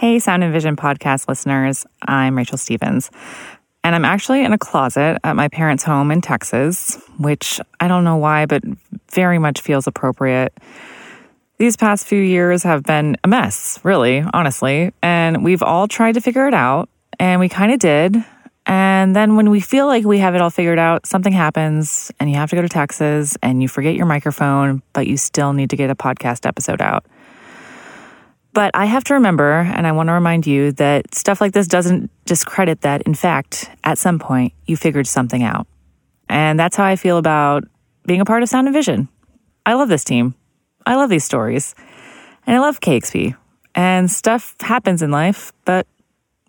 Hey, Sound and Vision podcast listeners. I'm Rachel Stevens, and I'm actually in a closet at my parents' home in Texas, which I don't know why, but very much feels appropriate. These past few years have been a mess, really, honestly, and we've all tried to figure it out, and we kind of did. And then when we feel like we have it all figured out, something happens, and you have to go to Texas, and you forget your microphone, but you still need to get a podcast episode out. But I have to remember, and I want to remind you that stuff like this doesn't discredit that, in fact, at some point, you figured something out. And that's how I feel about being a part of Sound and Vision. I love this team. I love these stories. And I love KEXP. And stuff happens in life, but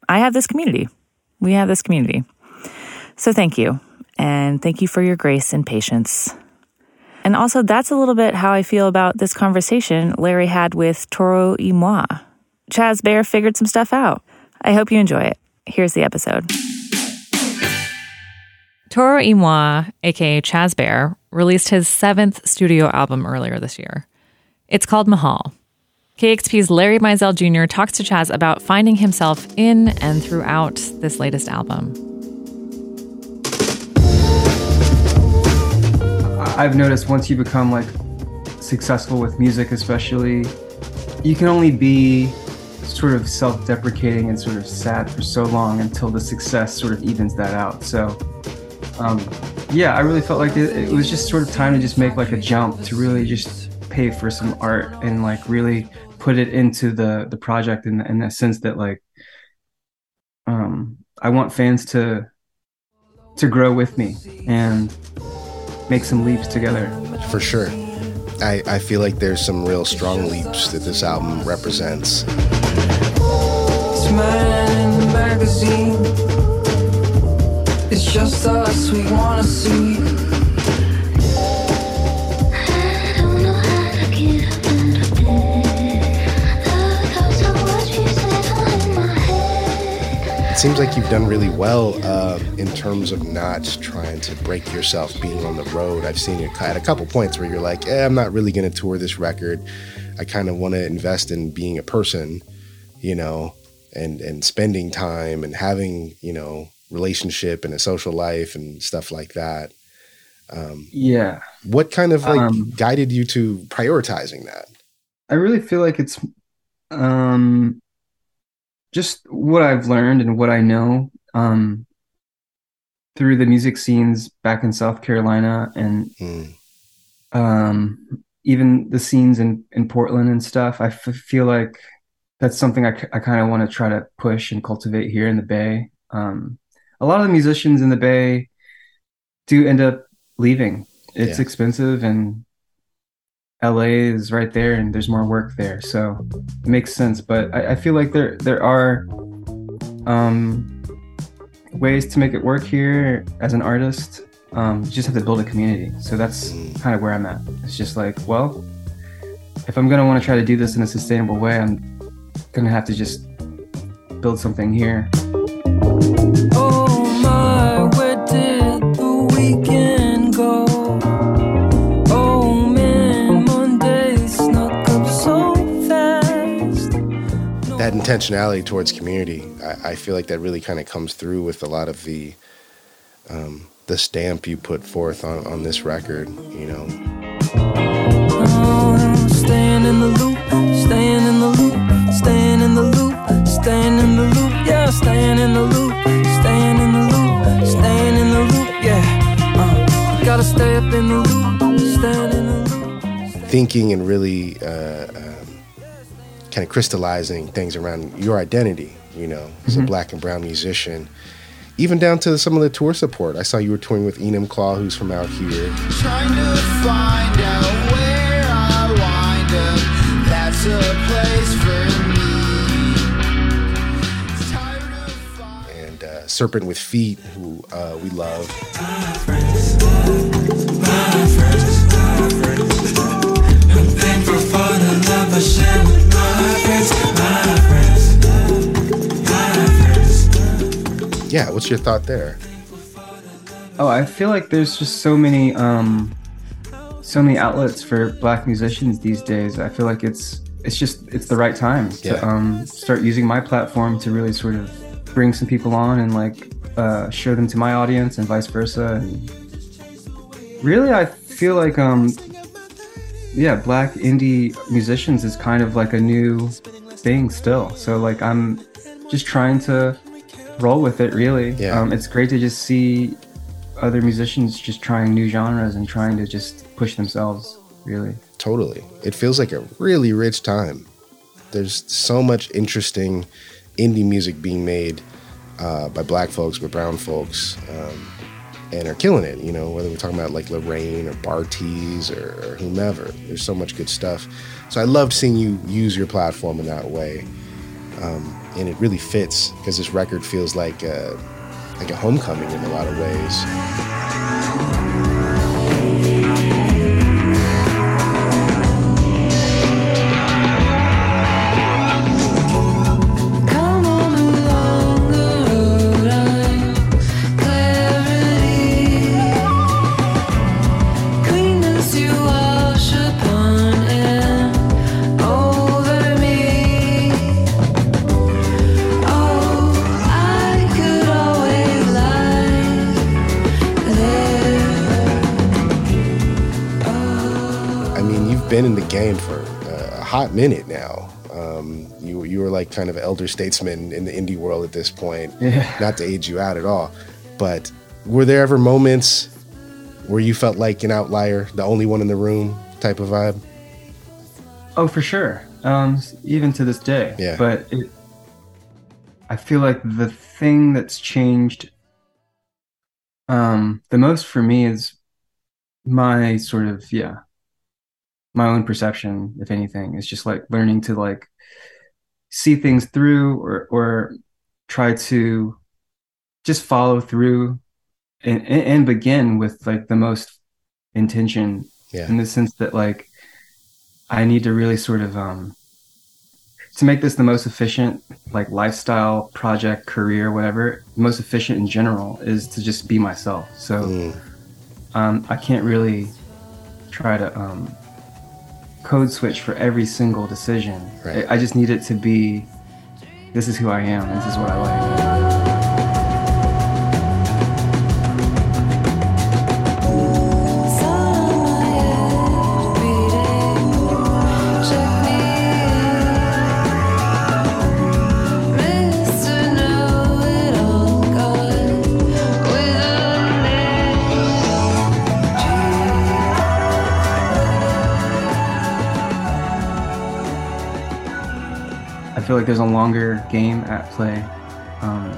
I have this community. We have this community. So thank you. And thank you for your grace and patience. And also, that's a little bit how I feel about this conversation Larry had with Toro y Moi. Chaz Bear figured some stuff out. I hope you enjoy it. Here's the episode. Toro y Moi, aka Chaz Bear, released his seventh studio album earlier this year. It's called Mahal. KEXP's Larry Mizell Jr. talks to Chaz about finding himself in and throughout this latest album. I've noticed once you become like successful with music, especially, you can only be sort of self deprecating and sort of sad for so long until the success sort of evens that out. So, um, yeah, I really felt like it, it was just sort of time to just make like a jump to really just pay for some art and like really put it into the the project in, in the sense that like um I want fans to to grow with me and make some leaps together. For sure. I, I feel like there's some real strong leaps that this album represents. It's just us we wanna see. Seems like you've done really well uh, in terms of not trying to break yourself being on the road. I've seen you at a couple points where you're like, eh, I'm not really going to tour this record. I kind of want to invest in being a person, you know, and and spending time and having you know relationship and a social life and stuff like that. Um, yeah. What kind of like um, guided you to prioritizing that? I really feel like it's um just what I've learned and what I know um, through the music scenes back in South Carolina and mm. um, even the scenes in, in Portland and stuff. I f- feel like that's something I, c- I kind of want to try to push and cultivate here in the Bay. Um, a lot of the musicians in the Bay do end up leaving. It's yeah. expensive and LA is right there and there's more work there. So it makes sense. But I, I feel like there there are um, ways to make it work here as an artist. Um, you just have to build a community. So that's kind of where I'm at. It's just like, well, if I'm gonna want to try to do this in a sustainable way, I'm gonna have to just build something here. Intentionality towards community. I, I feel like that really kind of comes through with a lot of the um, the stamp you put forth on, on this record. You know. staying in the loop, staying in the loop, staying in the loop, staying in the loop, yeah, staying in the loop, staying in the loop, staying in the loop, yeah. Uh, gotta stay up in the loop, staying in the loop. Thinking and really. Uh, kind of crystallizing things around your identity, you know, as mm-hmm. a black and brown musician. Even down to some of the tour support. I saw you were touring with Enumclaw, who's from out here. Trying to find out where I wind up. That's a place for me. And uh, Serpent with Feet, who uh, we love. My friends, my friends, my friends. Yeah, what's your thought there? Oh, I feel like there's just so many um so many outlets for black musicians these days. I feel like it's it's just it's the right time Yeah. to um, start using my platform to really sort of bring some people on and like uh, show them to my audience and vice versa. And really, I feel like um, yeah, black indie musicians is kind of like a new thing still. So like I'm just trying to roll with it. Really, Yeah. um, it's great to just see other musicians just trying new genres and trying to just push themselves. Really. Totally. It feels like a really rich time. There's so much interesting indie music being made uh, by black folks, by brown folks, um, and are killing it. You know, whether we're talking about like L'Rain or Bartees or, or whomever, there's so much good stuff. So I loved seeing you use your platform in that way, um, and it really fits because this record feels like a, like a homecoming in a lot of ways. Hot minute now. Um, you you were like kind of elder statesman in the indie world at this point. Yeah. Not to age you out at all, but were there ever moments where you felt like an outlier, the only one in the room type of vibe? Oh, for sure. Um, even to this day. Yeah. But it, I feel like the thing that's changed um, the most for me is my sort of yeah, my own perception. If anything, is just like learning to like see things through or or try to just follow through and and and begin with like the most intention Yeah. in the sense that like I need to really sort of um to make this the most efficient like lifestyle project career whatever most efficient in general is to just be myself so Mm, um I can't really try to um code switch for every single decision. Right. I, I just need it to be this is who I am. This is what I like feel like there's a longer game at play um,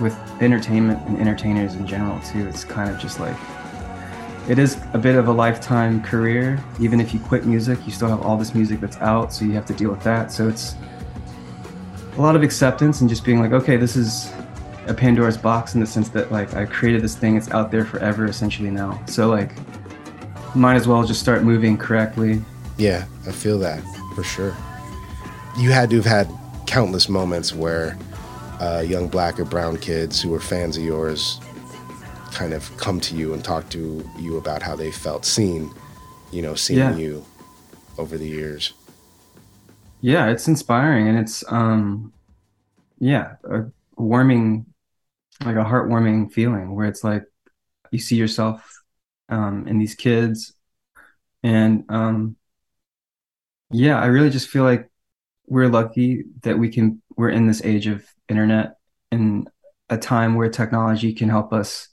with entertainment and entertainers in general too. It's kind of just like it is a bit of a lifetime career. Even if you quit music, you still have all this music that's out, so you have to deal with that. So it's a lot of acceptance and just being like, okay, this is a Pandora's box in the sense that like I created this thing, it's out there forever essentially now. So like might as well just start moving correctly. yeah, I feel that for sure. You had to have had countless moments where uh, young black or brown kids who were fans of yours kind of come to you and talk to you about how they felt seen, you know, seeing Yeah. you over the years. yeah it's inspiring and it's um yeah a warming like a heartwarming feeling where it's like you see yourself um in these kids and um yeah i really just feel like we're lucky that we can we're in this age of internet and a time where technology can help us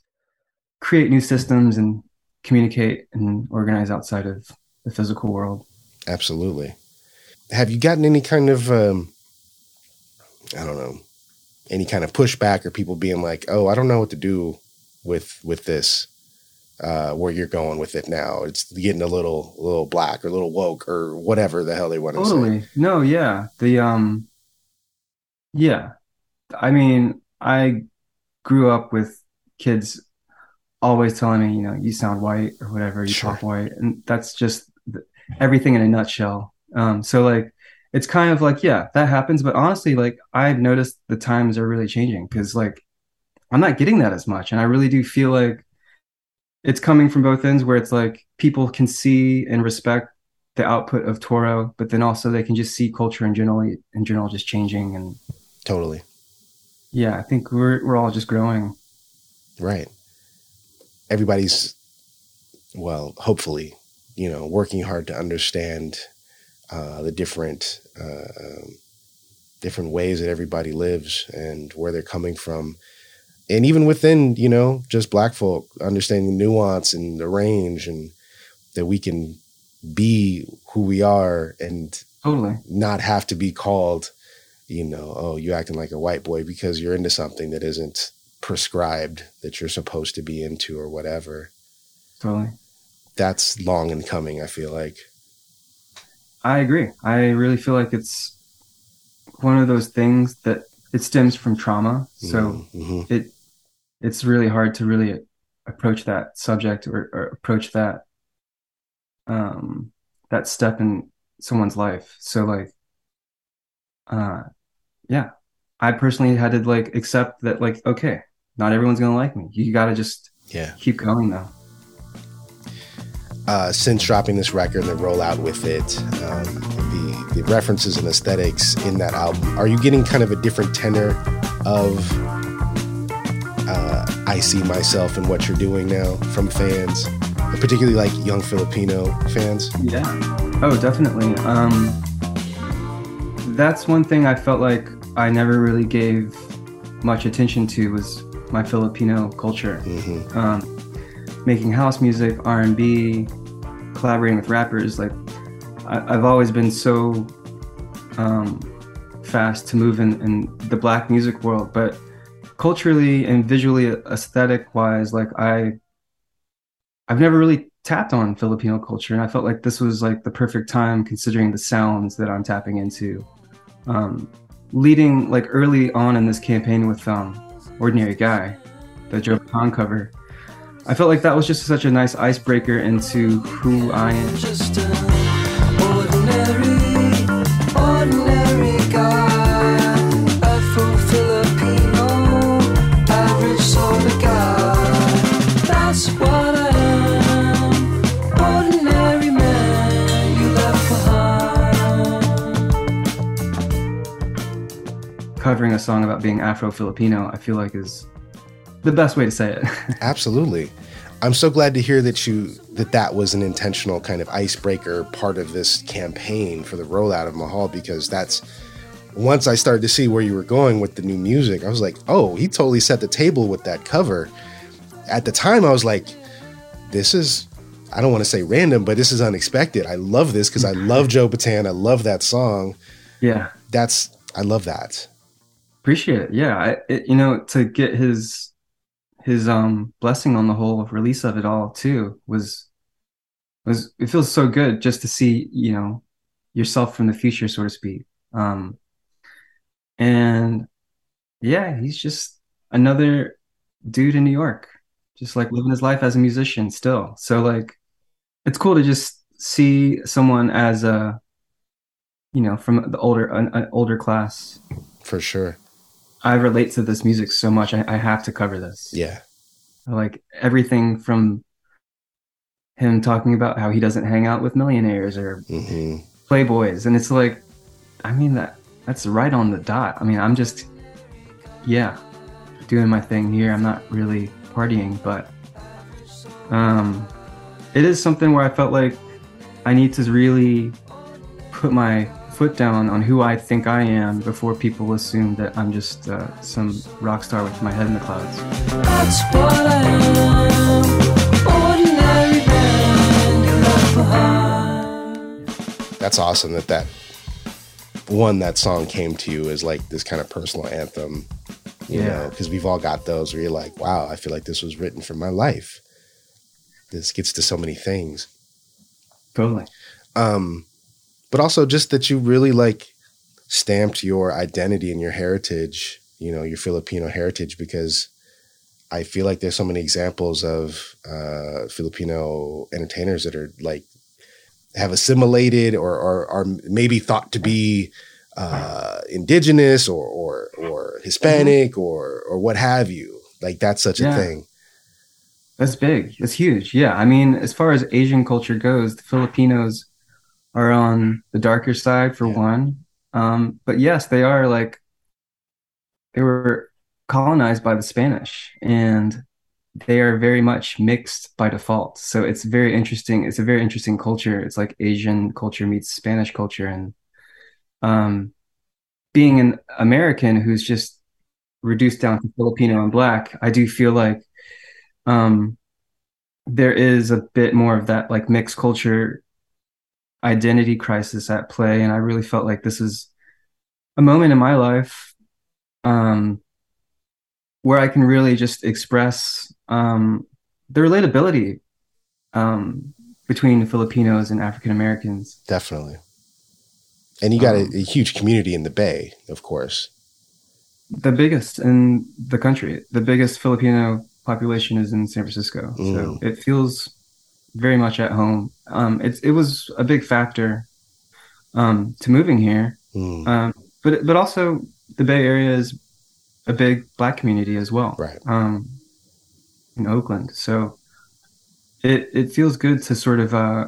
create new systems and communicate and organize outside of the physical world Absolutely. Have you gotten any kind of, um, I don't know, any kind of pushback or people being like, "Oh, I don't know what to do with with this," uh, where you're going with it now? It's getting a little, a little black or a little woke or whatever the hell they want to say. Totally. No, yeah. The um yeah. I mean, I grew up with kids always telling me, you know, you sound white or whatever, you Sure. talk white. And that's just th- everything in a nutshell. Um so like it's kind of like, yeah, that happens, but honestly, like I've noticed the times are really changing because like I'm not getting that as much and I really do feel like it's coming from both ends where it's like people can see and respect the output of Toro, but then also they can just see culture in general in general just changing and Totally. yeah, I think we're we're all just growing. Right. Everybody's, well, hopefully, you know, working hard to understand uh, the different uh, um, different ways that everybody lives and where they're coming from, and even within, you know, just Black folk understanding nuance and the range, and that we can be who we are and Totally. not have to be called, you know, oh, you acting like a white boy because you're into something that isn't prescribed that you're supposed to be into or whatever. Totally. That's long in coming, I feel like. I agree. I really feel like it's one of those things that it stems from trauma. So Mhm. it it's really hard to really approach that subject or, or approach that um that step in someone's life. So like uh yeah. I personally had to like accept that like okay, not everyone's gonna like me. You gotta just yeah. keep going though. Uh, since dropping this record and the rollout with it, um, the, references and aesthetics in that album, are you getting kind of a different tenor of uh, I see myself in what you're doing now from fans, particularly like young Filipino fans? Yeah. Oh, definitely. Um, that's one thing I felt like I never really gave much attention to was my Filipino culture. hmm Um, making house music, R and B, collaborating with rappers. Like, I, I've always been so um, fast to move in, in the black music world, but culturally and visually, aesthetic wise, like I, I've never really tapped on Filipino culture, and I felt like this was like the perfect time considering the sounds that I'm tapping into. Um, leading like early on in this campaign with um, Ordinary Guy, the Joe Bataan cover, I felt like that was just such a nice icebreaker into who I am. Covering a song about being Afro-Filipino, I feel like is the best way to say it. Absolutely. I'm so glad to hear that you that that was an intentional kind of icebreaker part of this campaign for the rollout of Mahal because that's once I started to see where you were going with the new music, I was like, oh, he totally set the table with that cover. At the time, I was like, this is I don't want to say random, but this is unexpected. I love this because I love Joe Bataan. I love that song. yeah. That's I love that. Appreciate it. Yeah I, it, you know to get his his um blessing on the whole release of it all too was was it feels so good just to see you know yourself from the future so to speak. Um and yeah he's just another dude in new york just like living his life as a musician still. So like it's cool to just see someone as a you know from the older an, an older class. For sure. I relate to this music so much. I, I have to cover this. Yeah. Like everything from him talking about how he doesn't hang out with millionaires or hmm playboys, and it's like, I mean that that's right on the dot. I mean, I'm just, yeah, doing my thing here. I'm not really partying, but um, it is something where I felt like I need to really put my foot down on who I think I am before people assume that I'm just uh, some rock star with my head in the clouds. That's what I am. Ordinary man left behind. that's awesome that that one that song came to you as like this kind of personal anthem you Yeah. know because we've all got those where you're like wow i feel like this was written for my life this gets to so many things Totally. um but also just that you really like stamped your identity and your heritage you know your filipino heritage because i feel like there's so many examples of uh filipino entertainers that are like have assimilated or or are maybe thought to be uh indigenous or or or hispanic or or what have you like that's such a thing That's big. That's huge. Yeah. I mean, as far as Asian culture goes, the Filipinos are on the darker side for Yeah. one. Um, but yes, they are like they were colonized by the Spanish and they are very much mixed by default. So it's very interesting. It's a very interesting culture. It's like Asian culture meets Spanish culture. And um, being an American who's just reduced down to Filipino and black, I do feel like um, there is a bit more of that like mixed culture identity crisis at play. And I really felt like this is a moment in my life um, where I can really just express um, the relatability um, between Filipinos and African Americans. Definitely. And you got a, Um, a huge community in the Bay, of course. The biggest in the country, the biggest Filipino population is in San Francisco. So Mm. it feels very much at home. Um, it's it was a big factor um, to moving here, Mm, um, but but also the Bay Area is a big Black community as well. right. um, in Oakland. So it it feels good to sort of uh,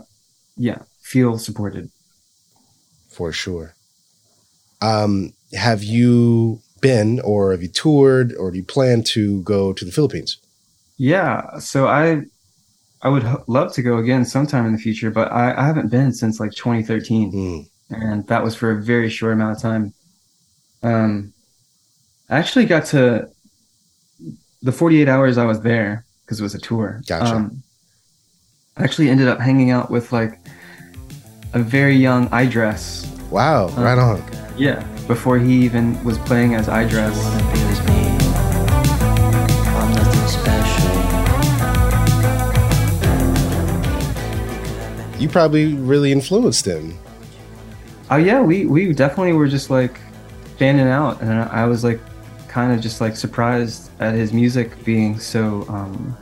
yeah feel supported. For sure. Um, have you been or have you toured or do you plan to go to the Philippines? Yeah, so I I would h- love to go again sometime in the future, but I, I haven't been since like 2013, Mm, and that was for a very short amount of time. Um, I actually got to the 48 hours I was there because it was a tour. Gotcha. Um, I actually ended up hanging out with like a very young Eyedress. wow, Uh, right on. Yeah, before he even was playing as Eyedress. You probably really influenced him. Oh yeah, we we definitely were just like fanning out, and I was like kind of just like surprised at his music being so um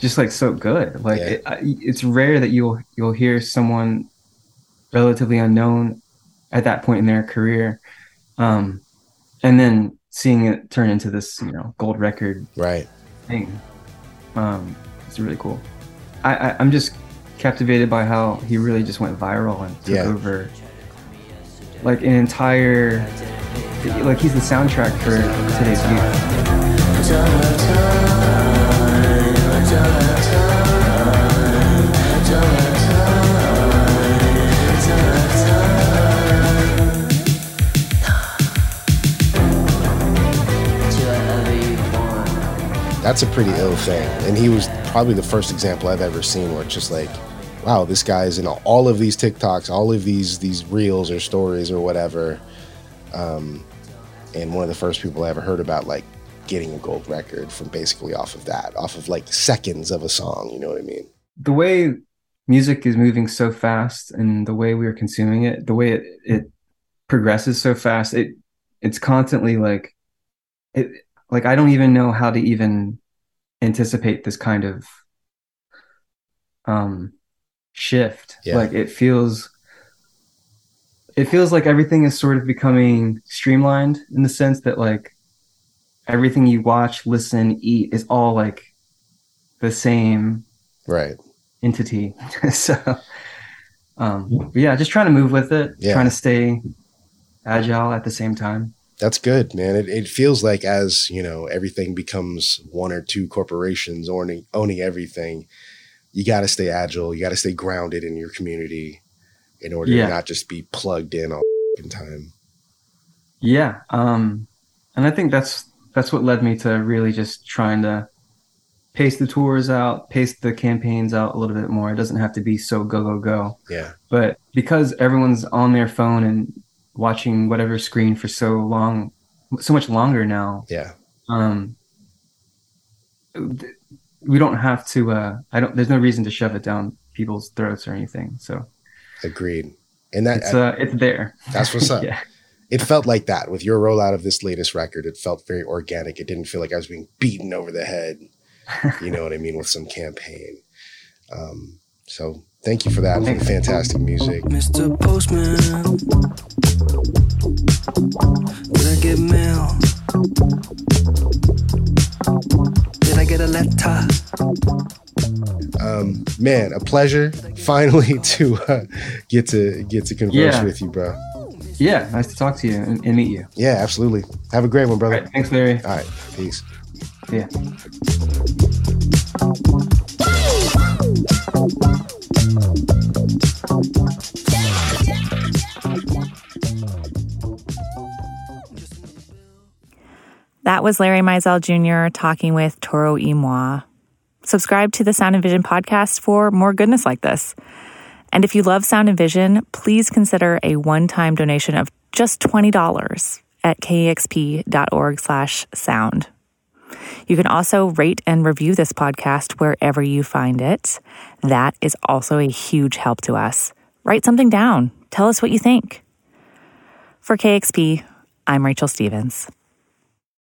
just like so good. Like Yeah. it, I, it's rare that you'll you'll hear someone relatively unknown at that point in their career, um, and then seeing it turn into this you know gold record Right. thing. Um, it's really cool. I, I I'm just captivated by how he really just went viral and took Yeah. over like an entire like he's the soundtrack for today's youth. That's a pretty ill thing. And he was probably the first example I've ever seen where it's just like, wow, this guy's in all of these TikToks, all of these these reels or stories or whatever. Um, and one of the first people I ever heard about like getting a gold record from basically off of that, off of like seconds of a song, you know what I mean? The way music is moving so fast and the way we are consuming it, the way it, it progresses so fast, it it's constantly like it like I don't even know how to even anticipate this kind of um shift. Yeah. Like it feels it feels like everything is sort of becoming streamlined in the sense that like everything you watch, listen, eat is all like the same Right. entity. so, um, yeah, just trying to move with it, Yeah. trying to stay agile at the same time. That's good, man. It, it feels like as, you know, everything becomes one or two corporations owning owning everything, you got to stay agile. You got to stay grounded in your community in order Yeah. to not just be plugged in all the time. Yeah, um, and I think that's that's what led me to really just trying to pace the tours out, pace the campaigns out a little bit more. It doesn't have to be so go go go. Yeah. But because everyone's on their phone and watching whatever screen for so long, so much longer now, Yeah. um th- we don't have to uh i don't there's no reason to shove it down people's throats or anything so Agreed. And that it's uh it's there that's what's up. yeah It felt like that with your rollout of this latest record. It felt very organic. It didn't feel like I was being beaten over the head. You know what I mean with some campaign. Um, so thank you for that. For the fantastic music. Mr. Postman, did I get mail? Did I get a letter? Um, man, a pleasure finally to uh, get to get to converse Yeah. with you, bro. Yeah, nice to talk to you and, and meet you. Yeah, absolutely. Have a great one, All brother. right, thanks, Larry. All right, peace. Yeah. Was Larry Mizell Jr. talking with Toro y Moi. Subscribe to the Sound and Vision podcast for more goodness like this. And if you love Sound and Vision, please consider a one-time donation of just $20 at kexp.org slash sound. You can also rate and review this podcast wherever you find it. That is also a huge help to us. Write something down. Tell us what you think. For KEXP, I'm Rachel Stevens.